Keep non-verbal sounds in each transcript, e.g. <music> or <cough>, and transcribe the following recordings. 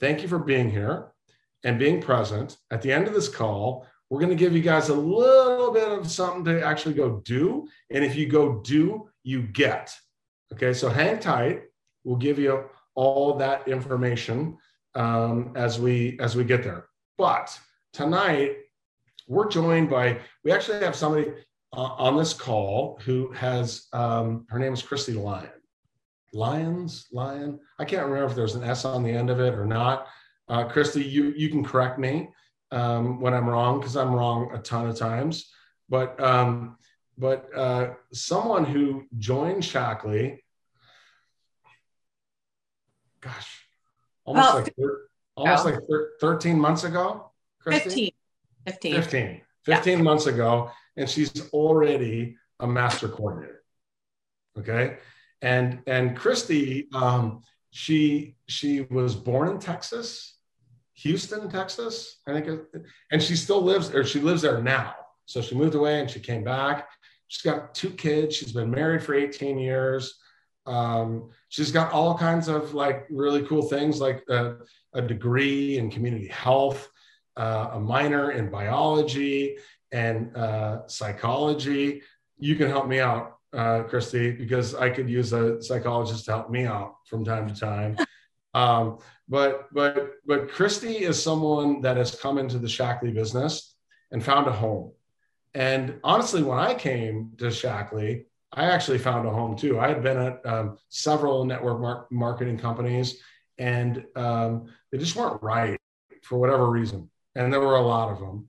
thank you for being here and being present. At the end of this call, we're going to give you guys a little bit of something to actually go do. And if you go do, you get. Okay, so hang tight. We'll give you all that information um, as we as we get there. But tonight we're joined by we actually have somebody uh, on this call who has um, her name is Christy Lyon. Lions, Lion. I can't remember if there's an S on the end of it or not. Uh, Christy, you you can correct me um, when I'm wrong because I'm wrong a ton of times. But um, but uh, someone who joined Shaklee, gosh, almost like almost like 13 months ago. Christy? 15. 15. 15. 15 yeah. months ago, and she's already a master coordinator. Okay, and and Christy, um, she she was born in Texas Houston, Texas, I think, and she still lives, or she lives there now. So she moved away and she came back. She's got two kids. She's been married for 18 years. Um, she's got all kinds of like really cool things, like a, a degree in community health, uh, a minor in biology and uh, psychology. You can help me out, uh, Christy, because I could use a psychologist to help me out from time to time. <laughs> Um, but but but Christy is someone that has come into the Shaklee business and found a home. And honestly, when I came to Shaklee, I actually found a home too. I had been at um, several network mar- marketing companies, and um, they just weren't right for whatever reason. And there were a lot of them.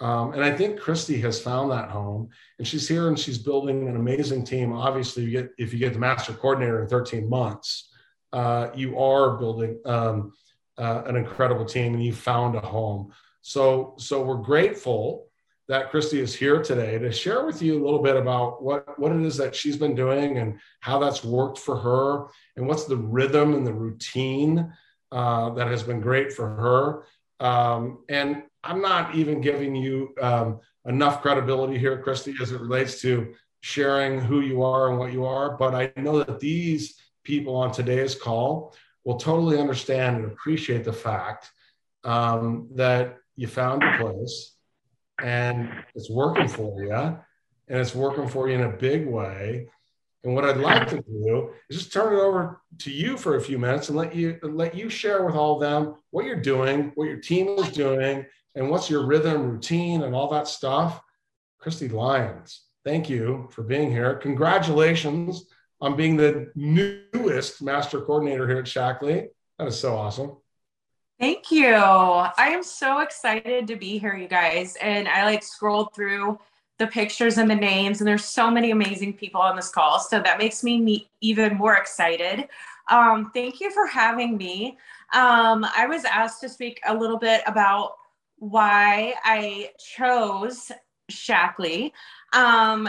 Um, and I think Christy has found that home, and she's here and she's building an amazing team. Obviously, you get if you get the master coordinator in 13 months, uh, you are building um, uh, an incredible team and you found a home. So, so we're grateful that Christy is here today to share with you a little bit about what, what it is that she's been doing and how that's worked for her and what's the rhythm and the routine uh, that has been great for her. Um, and I'm not even giving you um, enough credibility here, Christy, as it relates to sharing who you are and what you are. But I know that these people on today's call will totally understand and appreciate the fact um, that you found a place and it's working for you and it's working for you in a big way. And what I'd like to do is just turn it over to you for a few minutes and let you let you share with all of them what you're doing, what your team is doing, and what's your rhythm, routine, and all that stuff. Christy Lyons, thank you for being here. Congratulations on being the newest master coordinator here at Shaklee. That is so awesome. Thank you. I am so excited to be here, you guys. And I like scrolled through the pictures and the names, and there's so many amazing people on this call. So that makes me even more excited. Um, thank you for having me. Um, I was asked to speak a little bit about why I chose Shaklee. Um,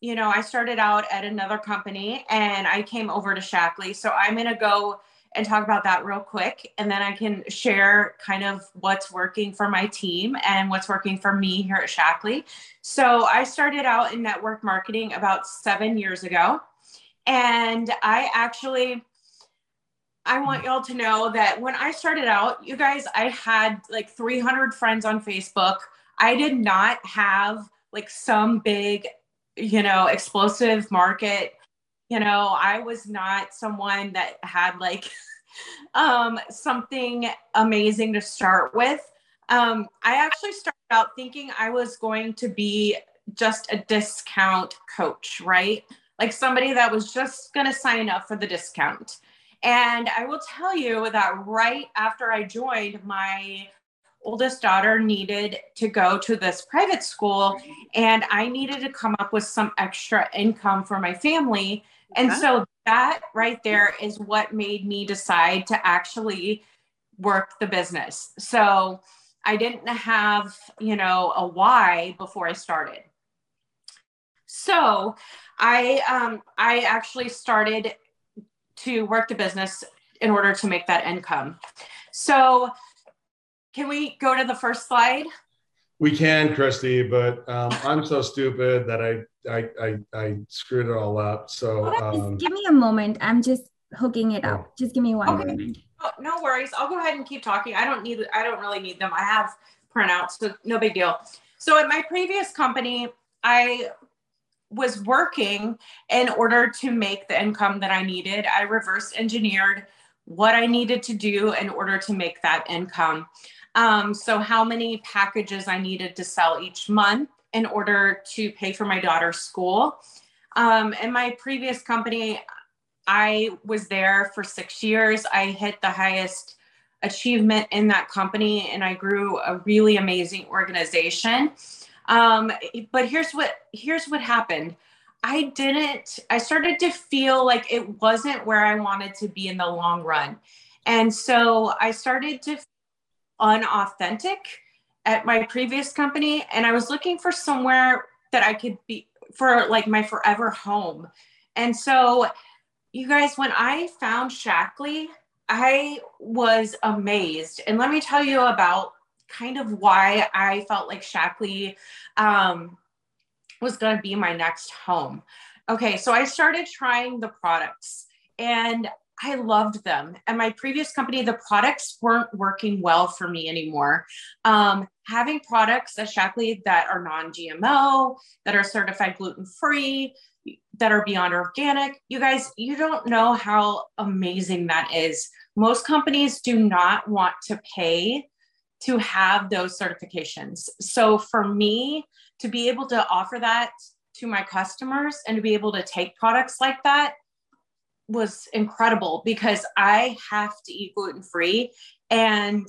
you know, I started out at another company and I came over to Shaklee. So I'm going to go and talk about that real quick. And then I can share kind of what's working for my team and what's working for me here at Shaklee. So I started out in network marketing about seven years ago. And I actually, I want y'all to know that when I started out, you guys, I had like 300 friends on Facebook. I did not have like some big you know, explosive market. You know, I was not someone that had like <laughs> um, something amazing to start with. Um, I actually started out thinking I was going to be just a discount coach, right? Like somebody that was just going to sign up for the discount. And I will tell you that right after I joined, my oldest daughter needed to go to this private school and I needed to come up with some extra income for my family. And so that right there is what made me decide to actually work the business. So I didn't have, you know, a why before I started. So I um I actually started to work the business in order to make that income. So can we go to the first slide? We can, Christy, but um, I'm so stupid that I, I I I screwed it all up. So um, give me a moment. I'm just hooking it up. Just give me one okay. moment. no worries. I'll go ahead and keep talking. I don't need. I don't really need them. I have printouts, so no big deal. So at my previous company, I was working in order to make the income that I needed. I reverse engineered what I needed to do in order to make that income. Um, so, how many packages I needed to sell each month in order to pay for my daughter's school. Um, in my previous company, I was there for six years. I hit the highest achievement in that company and I grew a really amazing organization. Um, but here's what here's what happened. I didn't, I started to feel like it wasn't where I wanted to be in the long run. And so I started to unauthentic at my previous company and I was looking for somewhere that I could be for like my forever home. And so you guys, when I found Shaklee, I was amazed. And let me tell you about kind of why I felt like Shaklee um, was going to be my next home. Okay, so I started trying the products and I loved them. And my previous company, the products weren't working well for me anymore. Um, having products at Shaklee that are non GMO, that are certified gluten free, that are beyond organic, you guys, you don't know how amazing that is. Most companies do not want to pay to have those certifications. So for me to be able to offer that to my customers and to be able to take products like that was incredible because I have to eat gluten free. And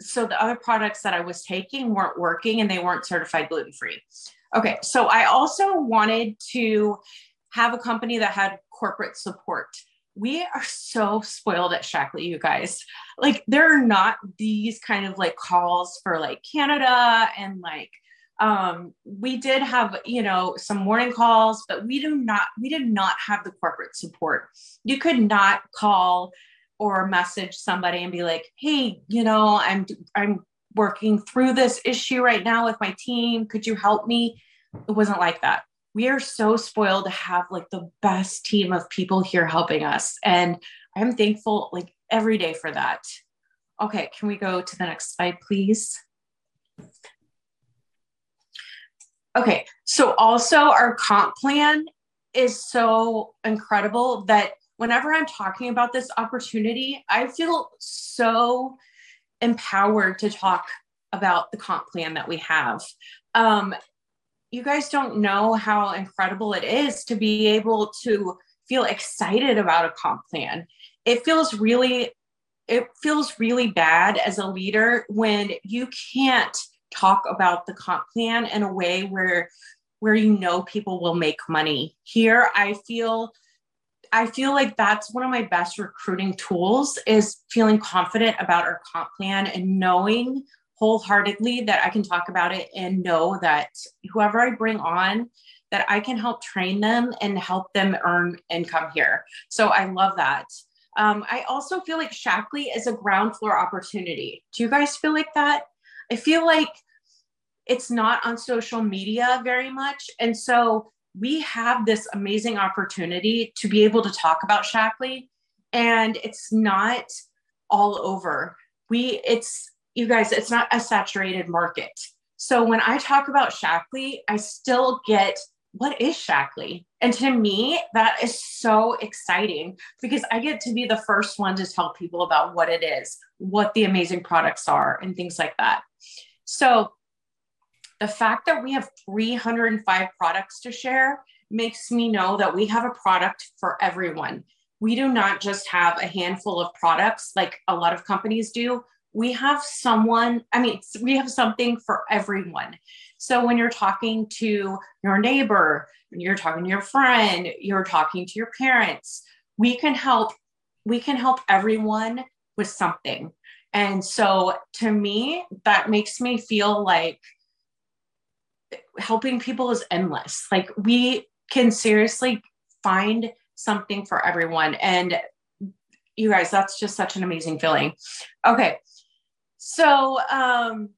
so the other products that I was taking weren't working and they weren't certified gluten free. Okay, so I also wanted to have a company that had corporate support we are so spoiled at Shaklee, you guys. Like, there are not these kind of like calls for like Canada and like um we did have you know some morning calls but we do not we did not have the corporate support. You could not call or message somebody and be like hey you know i'm i'm working through this issue right now with my team. Could you help me? It wasn't like that we are so spoiled to have like the best team of people here helping us. And I'm thankful like every day for that. Okay, can we go to the next slide, please? Okay, so also our comp plan is so incredible that whenever I'm talking about this opportunity, I feel so empowered to talk about the comp plan that we have. Um, you guys don't know how incredible it is to be able to feel excited about a comp plan. It feels really it feels really bad as a leader when you can't talk about the comp plan in a way where where you know people will make money. Here I feel I feel like that's one of my best recruiting tools is feeling confident about our comp plan and knowing wholeheartedly that I can talk about it and know that whoever I bring on, that I can help train them and help them earn income here. So I love that. Um, I also feel like Shaklee is a ground floor opportunity. Do you guys feel like that? I feel like it's not on social media very much. And so we have this amazing opportunity to be able to talk about Shaklee and it's not all over. We it's you guys, it's not a saturated market. So when I talk about Shaklee, I still get what is Shaklee? And to me, that is so exciting because I get to be the first one to tell people about what it is, what the amazing products are, and things like that. So the fact that we have 305 products to share makes me know that we have a product for everyone. We do not just have a handful of products like a lot of companies do we have someone, I mean, we have something for everyone. So when you're talking to your neighbor, you're talking to your friend, you're talking to your parents, we can help, we can help everyone with something. And so to me, that makes me feel like helping people is endless. Like we can seriously find something for everyone. And you guys, that's just such an amazing feeling. Okay. So um,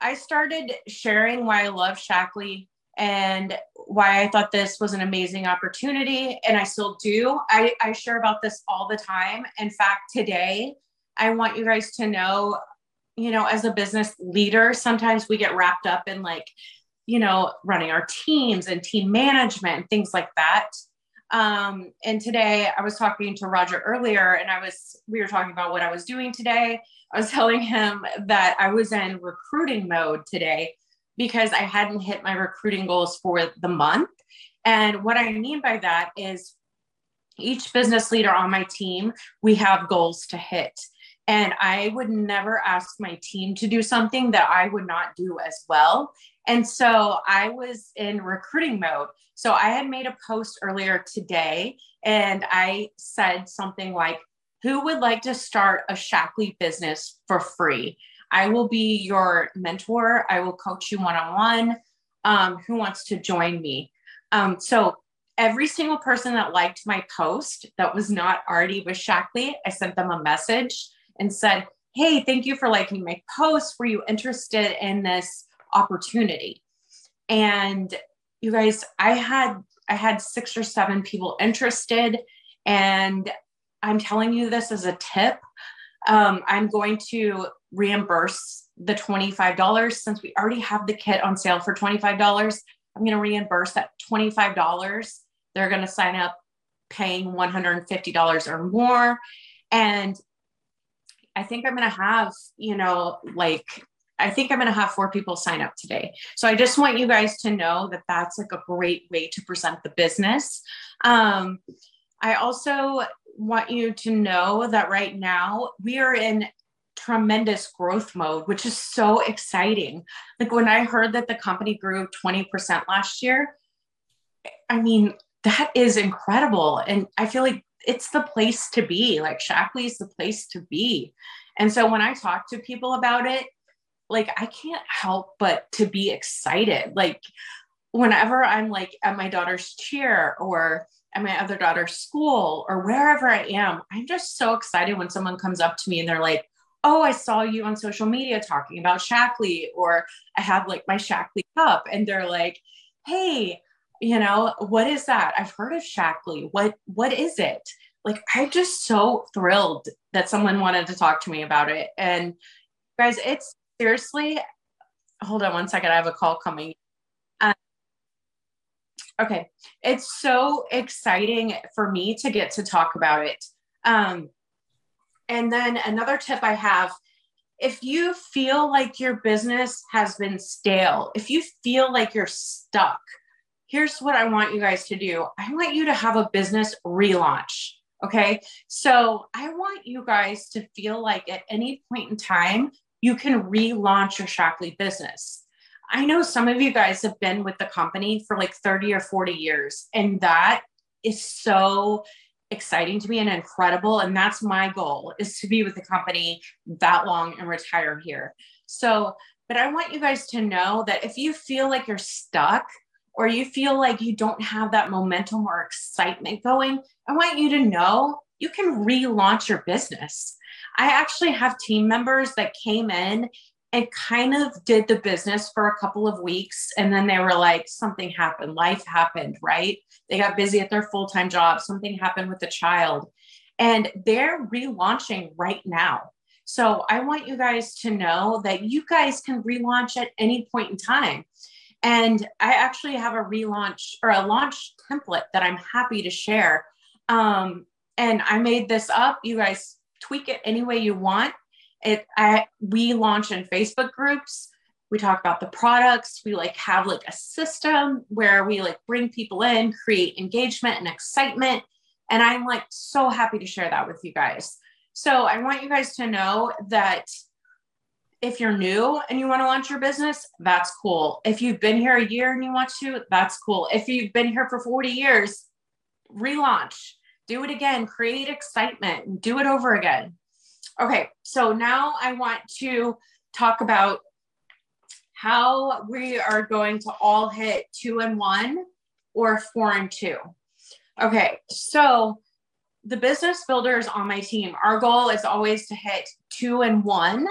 I started sharing why I love Shaklee and why I thought this was an amazing opportunity. And I still do. I, I share about this all the time. In fact, today, I want you guys to know, you know, as a business leader, sometimes we get wrapped up in like, you know, running our teams and team management and things like that. Um, and today I was talking to Roger earlier and I was, we were talking about what I was doing today. I was <laughs> telling him that I was in recruiting mode today because I hadn't hit my recruiting goals for the month. And what I mean by that is each business leader on my team, we have goals to hit. And I would never ask my team to do something that I would not do as well. And so I was in recruiting mode. So I had made a post earlier today and I said something like, Who would like to start a Shaklee business for free? I will be your mentor. I will coach you one on one. Who wants to join me? Um, so every single person that liked my post that was not already with Shaklee, I sent them a message and said, Hey, thank you for liking my post. Were you interested in this opportunity? And you guys, I had I had six or seven people interested, and I'm telling you this as a tip. Um, I'm going to reimburse the $25 since we already have the kit on sale for $25. I'm going to reimburse that $25. They're going to sign up paying $150 or more. And I think I'm going to have, you know, like, I think I'm going to have four people sign up today. So I just want you guys to know that that's like a great way to present the business. Um, I also want you to know that right now we are in tremendous growth mode, which is so exciting. Like when I heard that the company grew 20% last year, I mean, that is incredible. And I feel like it's the place to be. Like Shaklee is the place to be. And so when I talk to people about it, like I can't help but to be excited. Like whenever I'm like at my daughter's cheer or at my other daughter's school or wherever I am, I'm just so excited when someone comes up to me and they're like, oh, I saw you on social media talking about Shaklee, or I have like my Shaklee cup, and they're like, hey, you know, what is that? I've heard of Shaklee. What what is it? Like, I'm just so thrilled that someone wanted to talk to me about it. And guys, it's seriously. Hold on one second. I have a call coming. Um, okay, it's so exciting for me to get to talk about it. Um, and then another tip I have if you feel like your business has been stale, if you feel like you're stuck, here's what I want you guys to do I want you to have a business relaunch. Okay. So I want you guys to feel like at any point in time, you can relaunch your Shaklee business. I know some of you guys have been with the company for like 30 or 40 years, and that is so exciting to me and incredible and that's my goal is to be with the company that long and retire here so but i want you guys to know that if you feel like you're stuck or you feel like you don't have that momentum or excitement going i want you to know you can relaunch your business i actually have team members that came in and kind of did the business for a couple of weeks. And then they were like, something happened, life happened, right? They got busy at their full time job, something happened with the child. And they're relaunching right now. So I want you guys to know that you guys can relaunch at any point in time. And I actually have a relaunch or a launch template that I'm happy to share. Um, and I made this up. You guys tweak it any way you want it I we launch in Facebook groups. We talk about the products. We like have like a system where we like bring people in, create engagement and excitement. And I'm like so happy to share that with you guys. So I want you guys to know that if you're new and you want to launch your business, that's cool. If you've been here a year and you want to, that's cool. If you've been here for 40 years, relaunch, do it again, create excitement, do it over again. Okay, so now I want to talk about how we are going to all hit two and one or four and two. Okay, so the business builders on my team, our goal is always to hit two and one.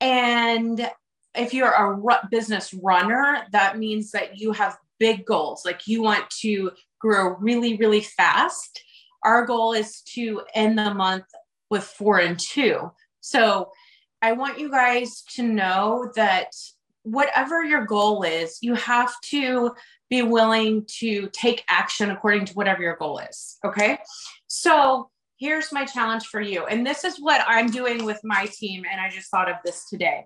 And if you're a business runner, that means that you have big goals, like you want to grow really, really fast, our goal is to end the month with four and two. So I want you guys to know that whatever your goal is, you have to be willing to take action according to whatever your goal is. Okay. So here's my challenge for you. And this is what I'm doing with my team. And I just thought of this today.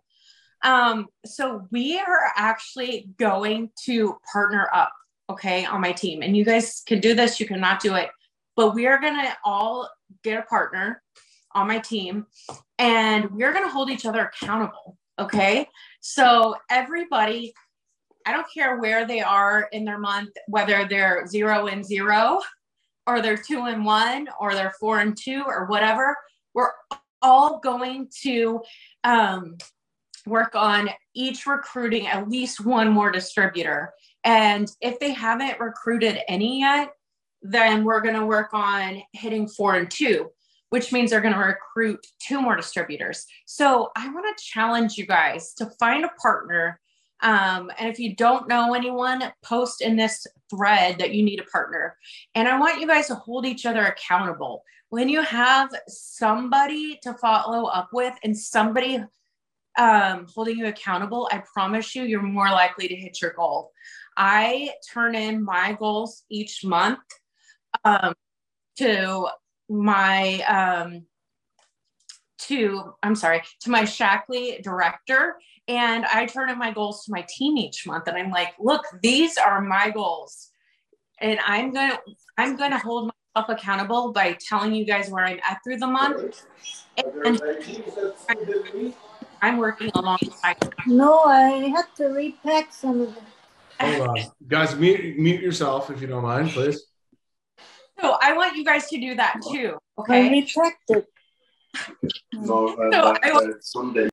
Um, so we are actually going to partner up, okay, on my team. And you guys can do this, you cannot do it, but we are going to all get a partner on my team and we're going to hold each other accountable, okay? So everybody, I don't care where they are in their month, whether they're zero and zero or they're two and one or they're four and two or whatever, we're all going to um, work on each recruiting at least one more distributor. And if they haven't recruited any yet, then we're going to work on hitting four and two, which means they're going to recruit two more distributors. So I want to challenge you guys to find a partner. Um, and if you don't know anyone, post in this thread that you need a partner. And I want you guys to hold each other accountable. When you have somebody to follow up with and somebody um, holding you accountable, I promise you, you're more likely to hit your goal. I turn in my goals each month um, to my um, to I'm sorry to my Shaklee director, and I turn in my goals to my team each month, and I'm like, look, these are my goals, and I'm gonna I'm gonna hold myself accountable by telling you guys where I'm at through the month, and I'm working alongside. No, I had to repack some of them. Hold on. Guys, mute, mute yourself if you don't mind, please. So I want you guys to do that too. Okay. repacked it. <laughs> No, uh, So I uh, Sunday.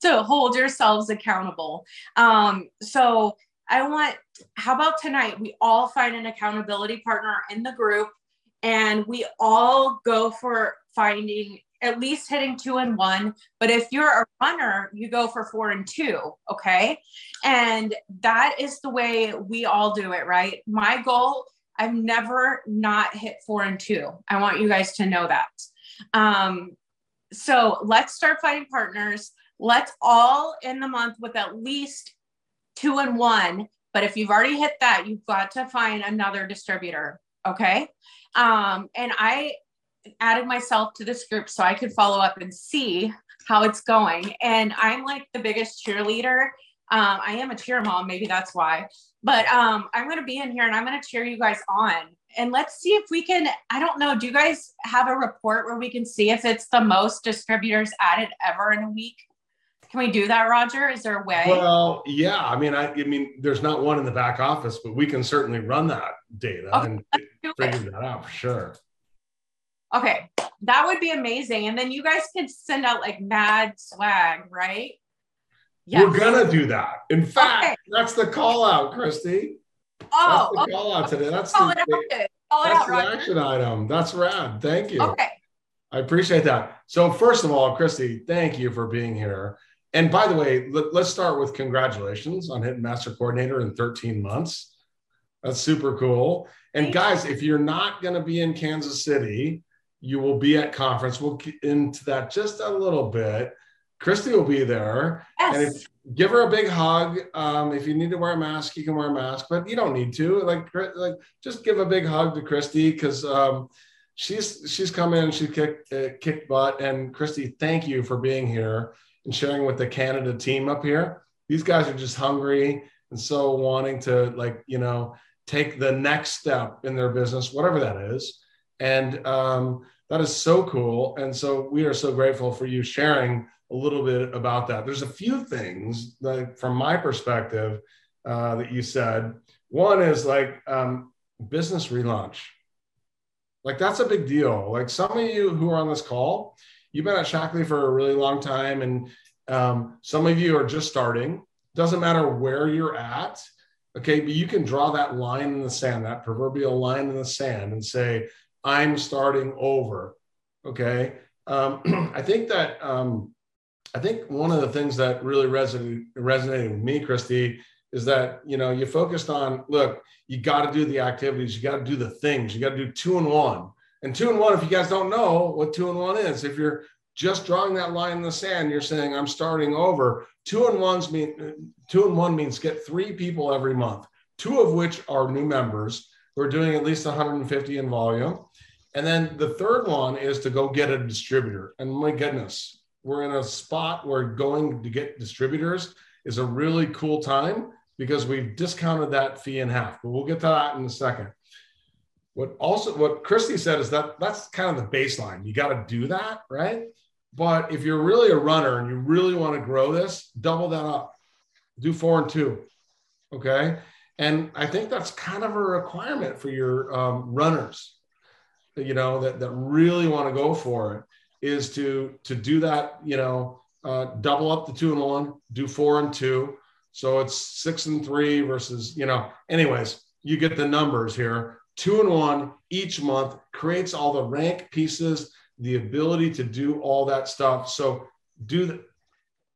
So hold yourselves accountable. Um, so I want, how about tonight? We all find an accountability partner in the group and we all go for finding at least hitting two and one. But if you're a runner, you go for four and two. Okay. And that is the way we all do it, right? My goal, I've never not hit four and two. I want you guys to know that. Um, so let's start finding partners. Let's all in the month with at least two and one. But if you've already hit that, you've got to find another distributor. Okay. Um, and I added myself to this group so I could follow up and see how it's going. And I'm like the biggest cheerleader. Um, I am a cheer mom, maybe that's why. But um, I'm going to be in here and I'm going to cheer you guys on. And let's see if we can. I don't know. Do you guys have a report where we can see if it's the most distributors added ever in a week? Can we do that, Roger? Is there a way? Well, yeah. I mean, I, I mean, there's not one in the back office, but we can certainly run that data Okay, and figure that out for sure. Okay, that would be amazing. And then you guys could send out like mad swag, right? We're gonna do that. In fact, Okay. that's the call out, Christy. Oh, that's okay. the oh. call out today. That's Call it the. Call that's out, the Roger. action item. That's rad. Thank you. Okay. I appreciate that. So, first of all, Christy, thank you for being here. And by the way, let, us start with congratulations on hitting master coordinator in 13 months. That's super cool. And Thank guys, if you're not going to be in Kansas City, you will be at conference. We'll get into that just a little bit. Christy will be there. And if, give her a big hug. Um, if you need to wear a mask, you can wear a mask, but you don't need to. Like, like just give a big hug to Christy because um, she's she's come in, she kicked uh, kicked butt. And Christy, thank you for being here and sharing with the Canada team up here. These guys are just hungry and so wanting to like you know take the next step in their business, whatever that is. And um, that is so cool. And so we are so grateful for you sharing a little bit about that. There's a few things like from my perspective uh, that you said. One is like um, business relaunch. Like that's a big deal. Like some of you who are on this call, you've been at Shaklee for a really long time, and um, some of you are just starting. Doesn't matter where you're at, okay, but you can draw that line in the sand, that proverbial line in the sand, and say, "I'm starting over." Okay, um, <clears throat> I think that um, I think one of the things that really resonated, resonated with me, Christy, is that you know you focused on look you got to do the activities you got to do the things you got to do two and one and two and one if you guys don't know what two and one is if you're just drawing that line in the sand you're saying i'm starting over. Two and ones mean two and one means get three people every month two of which are new members. Who are doing at least 150 in volume. And then the third one is to go get a distributor. And my goodness we're in a spot where going to get distributors is a really cool time because we've discounted that fee in half. But we'll get to that in a second. What also what Christy said is that that's kind of the baseline. You got to do that, right? But if you're really a runner and you really want to grow this, double that up. Do four and two. Okay. And I think that's kind of a requirement for your um, runners, you know, that, that really want to go for it is to to do that, you know, uh, double up the two and one, do four and two. So it's six and three versus, you know, anyways, you get the numbers here. Two and one each month creates all the rank pieces, the ability to do all that stuff. So do the,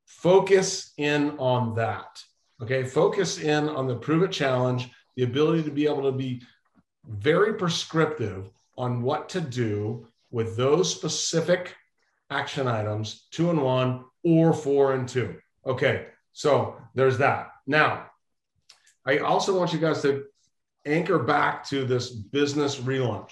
focus in on that. Okay. Focus in on the prove it challenge, the ability to be able to be very prescriptive on what to do with those specific action items, two and one or four and two. Okay, so there's that. Now, I also want you guys to anchor back to this business relaunch.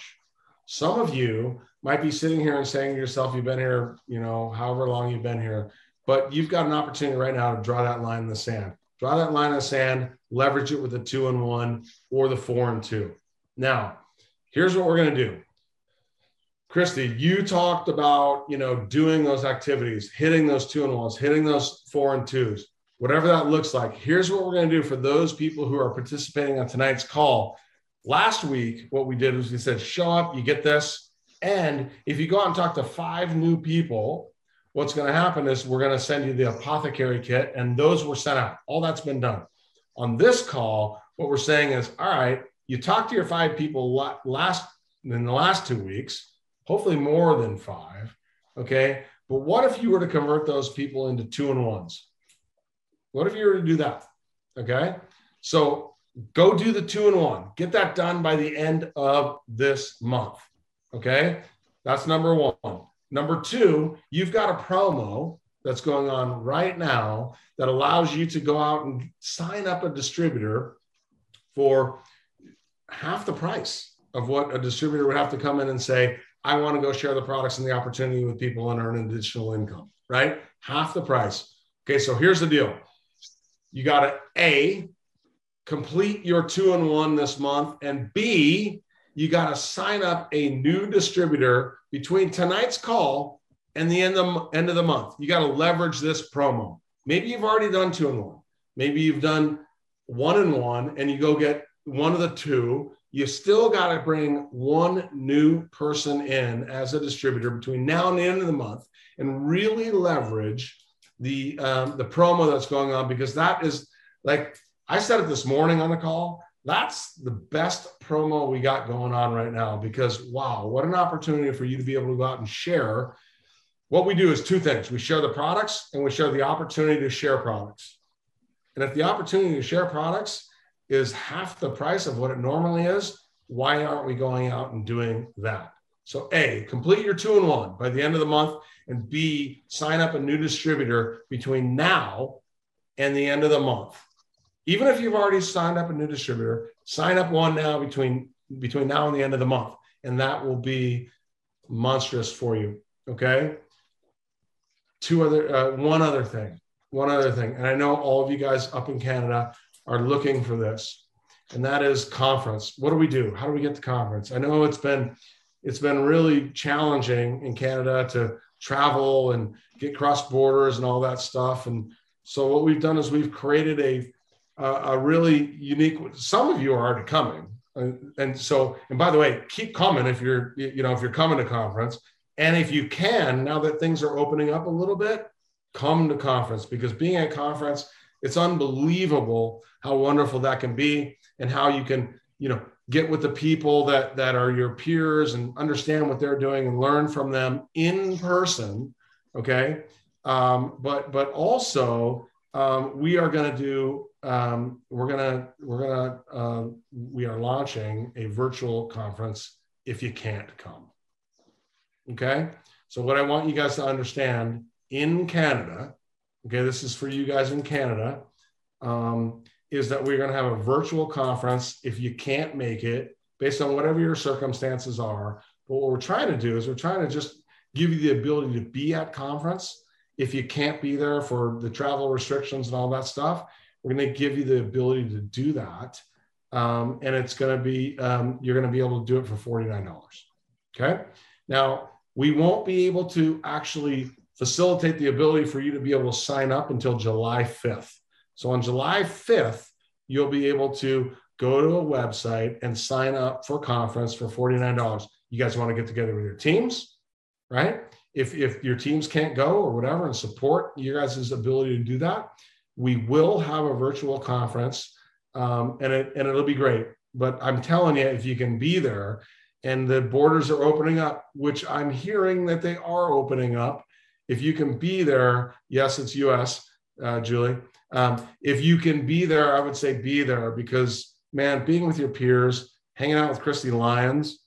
Some of you might be sitting here and saying to yourself, you've been here, you know, however long you've been here, but you've got an opportunity right now to draw that line in the sand. Draw that line in the sand, leverage it with the two and one or the four and two. Now, here's what we're going to do. Christy, you talked about, you know, doing those activities, hitting those two and ones, hitting those four and twos, whatever that looks like. Here's what we're going to do for those people who are participating on tonight's call. Last week, what we did was we said, show up, you get this. And if you go out and talk to five new people, what's going to happen is we're going to send you the apothecary kit, and those were sent out. All that's been done. On this call, what we're saying is, all right, you talked to your five people last in the last two weeks hopefully more than five. Okay. But what if you were to convert those people into two and ones? What if you were to do that? Okay. So go do the two and one. Get that done by the end of this month. Okay. That's number one. Number two, you've got a promo that's going on right now that allows you to go out and sign up a distributor for half the price of what a distributor would have to come in and say, I want to go share the products and the opportunity with people and earn additional income, right? Half the price. Okay, so here's the deal. You got to A, complete your two and one this month, and B, you got to sign up a new distributor between tonight's call and the end of, end of the month. You got to leverage this promo. Maybe you've already done two and one. Maybe you've done one and one, and you go get one of the two you still got to bring one new person in as a distributor between now and the end of the month and really leverage the um, the promo that's going on because that is like I said it this morning on the call. That's the best promo we got going on right now because wow, what an opportunity for you to be able to go out and share. What we do is two things: we share the products and we share the opportunity to share products. And if the opportunity to share products is half the price of what it normally is. Why aren't we going out and doing that? So, A, complete your two and one by the end of the month, and B, sign up a new distributor between now and the end of the month. Even if you've already signed up a new distributor, sign up one now between between now and the end of the month, and that will be monstrous for you. Okay. Two other, uh, one other thing, one other thing, and I know all of you guys up in Canada are looking for this, and that is conference. What do we do? How do we get to conference? I know it's been it's been really challenging in Canada to travel and get cross borders and all that stuff. And so what we've done is we've created a a really unique. Some of you are already coming, and, and so and by the way, keep coming if you're you know if you're coming to conference. And if you can, now that things are opening up a little bit, come to conference because being at conference it's unbelievable how wonderful that can be and how you can, you know, get with the people that that are your peers and understand what they're doing and learn from them in person. Okay. Um, but but also um, we are going to do um, we're gonna we're gonna uh, we are launching a virtual conference if you can't come. Okay, so what I want you guys to understand in Canada, okay, this is for you guys in Canada, um, is that we're gonna have a virtual conference if you can't make it, based on whatever your circumstances are. But what we're trying to do is we're trying to just give you the ability to be at conference if you can't be there for the travel restrictions and all that stuff we're going to give you the ability to do that. Um, and it's going to be, um, you're going to be able to do it for $49. Okay. Now, we won't be able to actually facilitate the ability for you to be able to sign up until July 5th. So on July 5th, you'll be able to go to a website and sign up for conference for $49. You guys want to get together with your teams, right? If, if your teams can't go or whatever and support you guys' ability to do that, we will have a virtual conference um, and, it, and it'll be great. But I'm telling you, if you can be there and the borders are opening up, which I'm hearing that they are opening up, if you can be there, yes, it's US, uh, Julie. Um, if you can be there, I would say be there because, man, being with your peers, hanging out with Christy Lyons,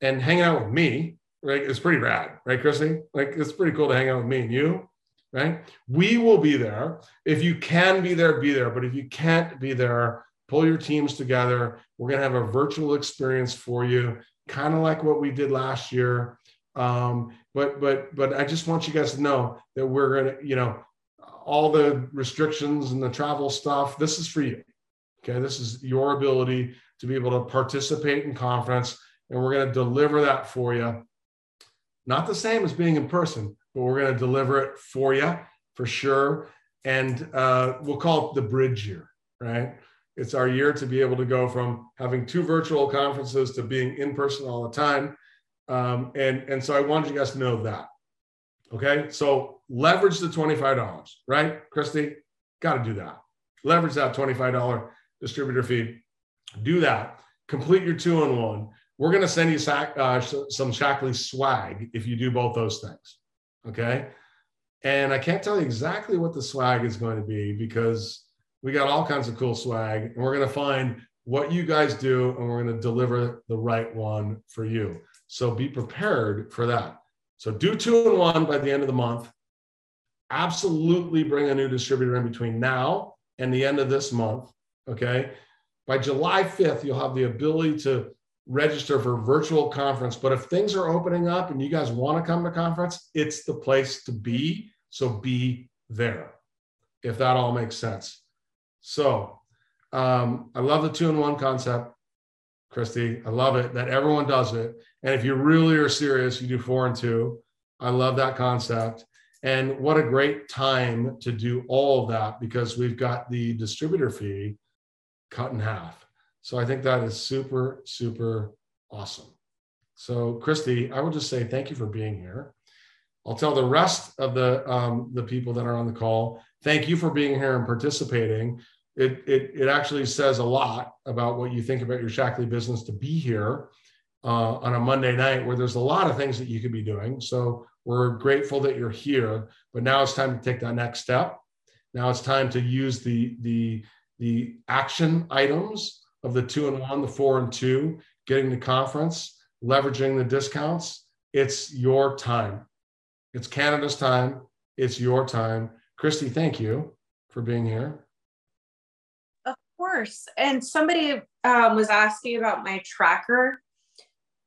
and hanging out with me, right, is pretty rad, right, Christy? Like, it's pretty cool to hang out with me and you right? We will be there. If you can be there, be there. But if you can't be there, pull your teams together. We're going to have a virtual experience for you, kind of like what we did last year. Um, but but but I just want you guys to know that we're to, you know, all the restrictions and the travel stuff. This is for you. Okay, this is your ability to be able to participate in conference, and we're to deliver that for you. Not the same as being in person, but we're to deliver it for you for sure. And uh, we'll call it the bridge year, right? It's our year to be able to go from having two virtual conferences to being in person all the time. Um, and, and so I wanted you guys to know that. Okay. So leverage the $25, right? Christy, got to do that. Leverage that $25 distributor fee. Do that. Complete your two on one. We're going to send you sac- uh, some Shaklee swag if you do both those things. Okay. And I can't tell you exactly what the swag is going to be because we got all kinds of cool swag and we're going to find what you guys do and we're going to deliver the right one for you. So be prepared for that. So do two and one by the end of the month. Absolutely bring a new distributor in between now and the end of this month. Okay. By July 5th, you'll have the ability to register for virtual conference. But if things are opening up and you guys want to come to conference, it's the place to be. So be there, if that all makes sense. So um, I love the two in one concept, Christy. I love it that everyone does it. And if you really are serious, you do four and two. I love that concept. And what a great time to do all of that because we've got the distributor fee cut in half. So I think that is super, super awesome. So Christy, I would just say thank you for being here. I'll tell the rest of the um, the people that are on the call, thank you for being here and participating. It, it, it actually says a lot about what you think about your Shaklee business to be here uh, on a Monday night where there's a lot of things that you could be doing. So we're grateful that you're here, but now it's time to take that next step. Now it's time to use the the the action items of the two and one, the four and two, getting the conference, leveraging the discounts. It's your time. It's Canada's time. It's your time. Christy, thank you for being here. Of course. And somebody um, was asking about my tracker.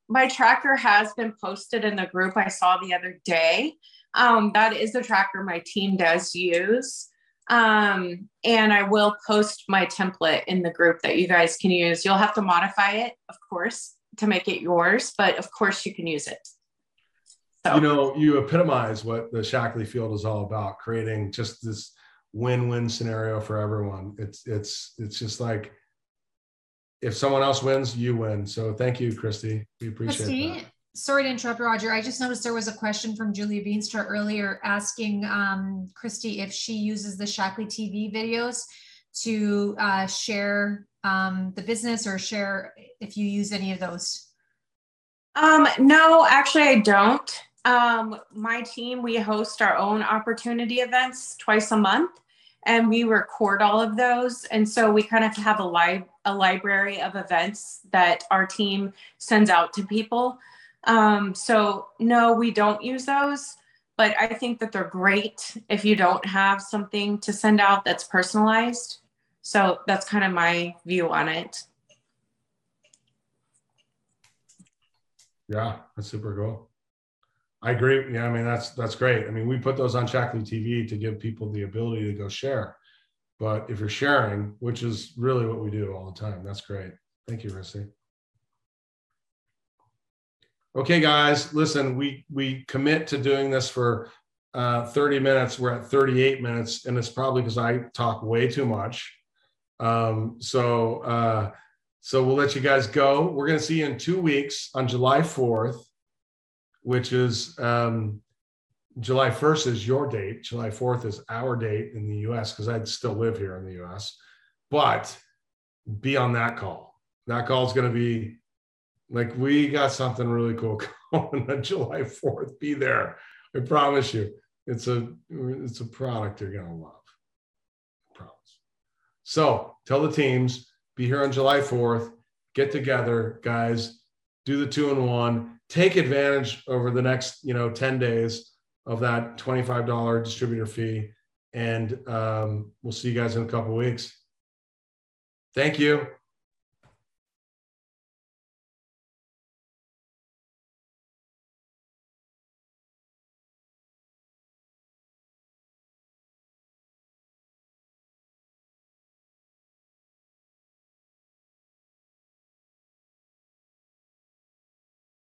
My tracker has been posted in the group I saw the other day. Um, that is the tracker my team does use. Um, and I will post my template in the group that you guys can use. You'll have to modify it, of course, to make it yours, but of course you can use it. So. You know, you epitomize what the Shaklee field is all about, creating just this win-win scenario for everyone. It's it's it's just like if someone else wins, you win. So thank you, Christy. We appreciate Christy, that sorry to interrupt, Roger. I just noticed there was a question from Julia Veenstra earlier asking um, Christy if she uses the Shaklee TV videos to uh, share um, the business or share if you use any of those. Um, no, actually, I don't. Um, my team, we host our own opportunity events twice a month. And we record all of those. And so we kind of have a li- a library of events that our team sends out to people. Um, so no, we don't use those, but I think that they're great if you don't have something to send out that's personalized. So that's kind of my view on it. Yeah, that's super cool. I agree. Yeah, I mean that's that's great. I mean, we put those on Shaklee TV to give people the ability to go share. But if you're sharing, which is really what we do all the time, that's great. Thank you, Rusty. Okay, guys, listen, we we commit to doing this for uh, 30 minutes. We're at 38 minutes, and it's probably because I talk way too much. Um, so uh, so we'll let you guys go. We're going to see you in two weeks on July 4th, which is um, July 1st is your date. July 4th is our date in the US because I'd still live here in the US. But be on that call. That call is going to be like, we got something really cool <laughs> going on July 4th. Be there. I promise you. It's a it's a product you're going to love. I promise. So tell the teams be here on July 4th. Get together, guys. Do the two and one. Take advantage over the next, you know, 10 days of that $25 distributor fee. And um, we'll see you guys in a couple weeks. Thank you.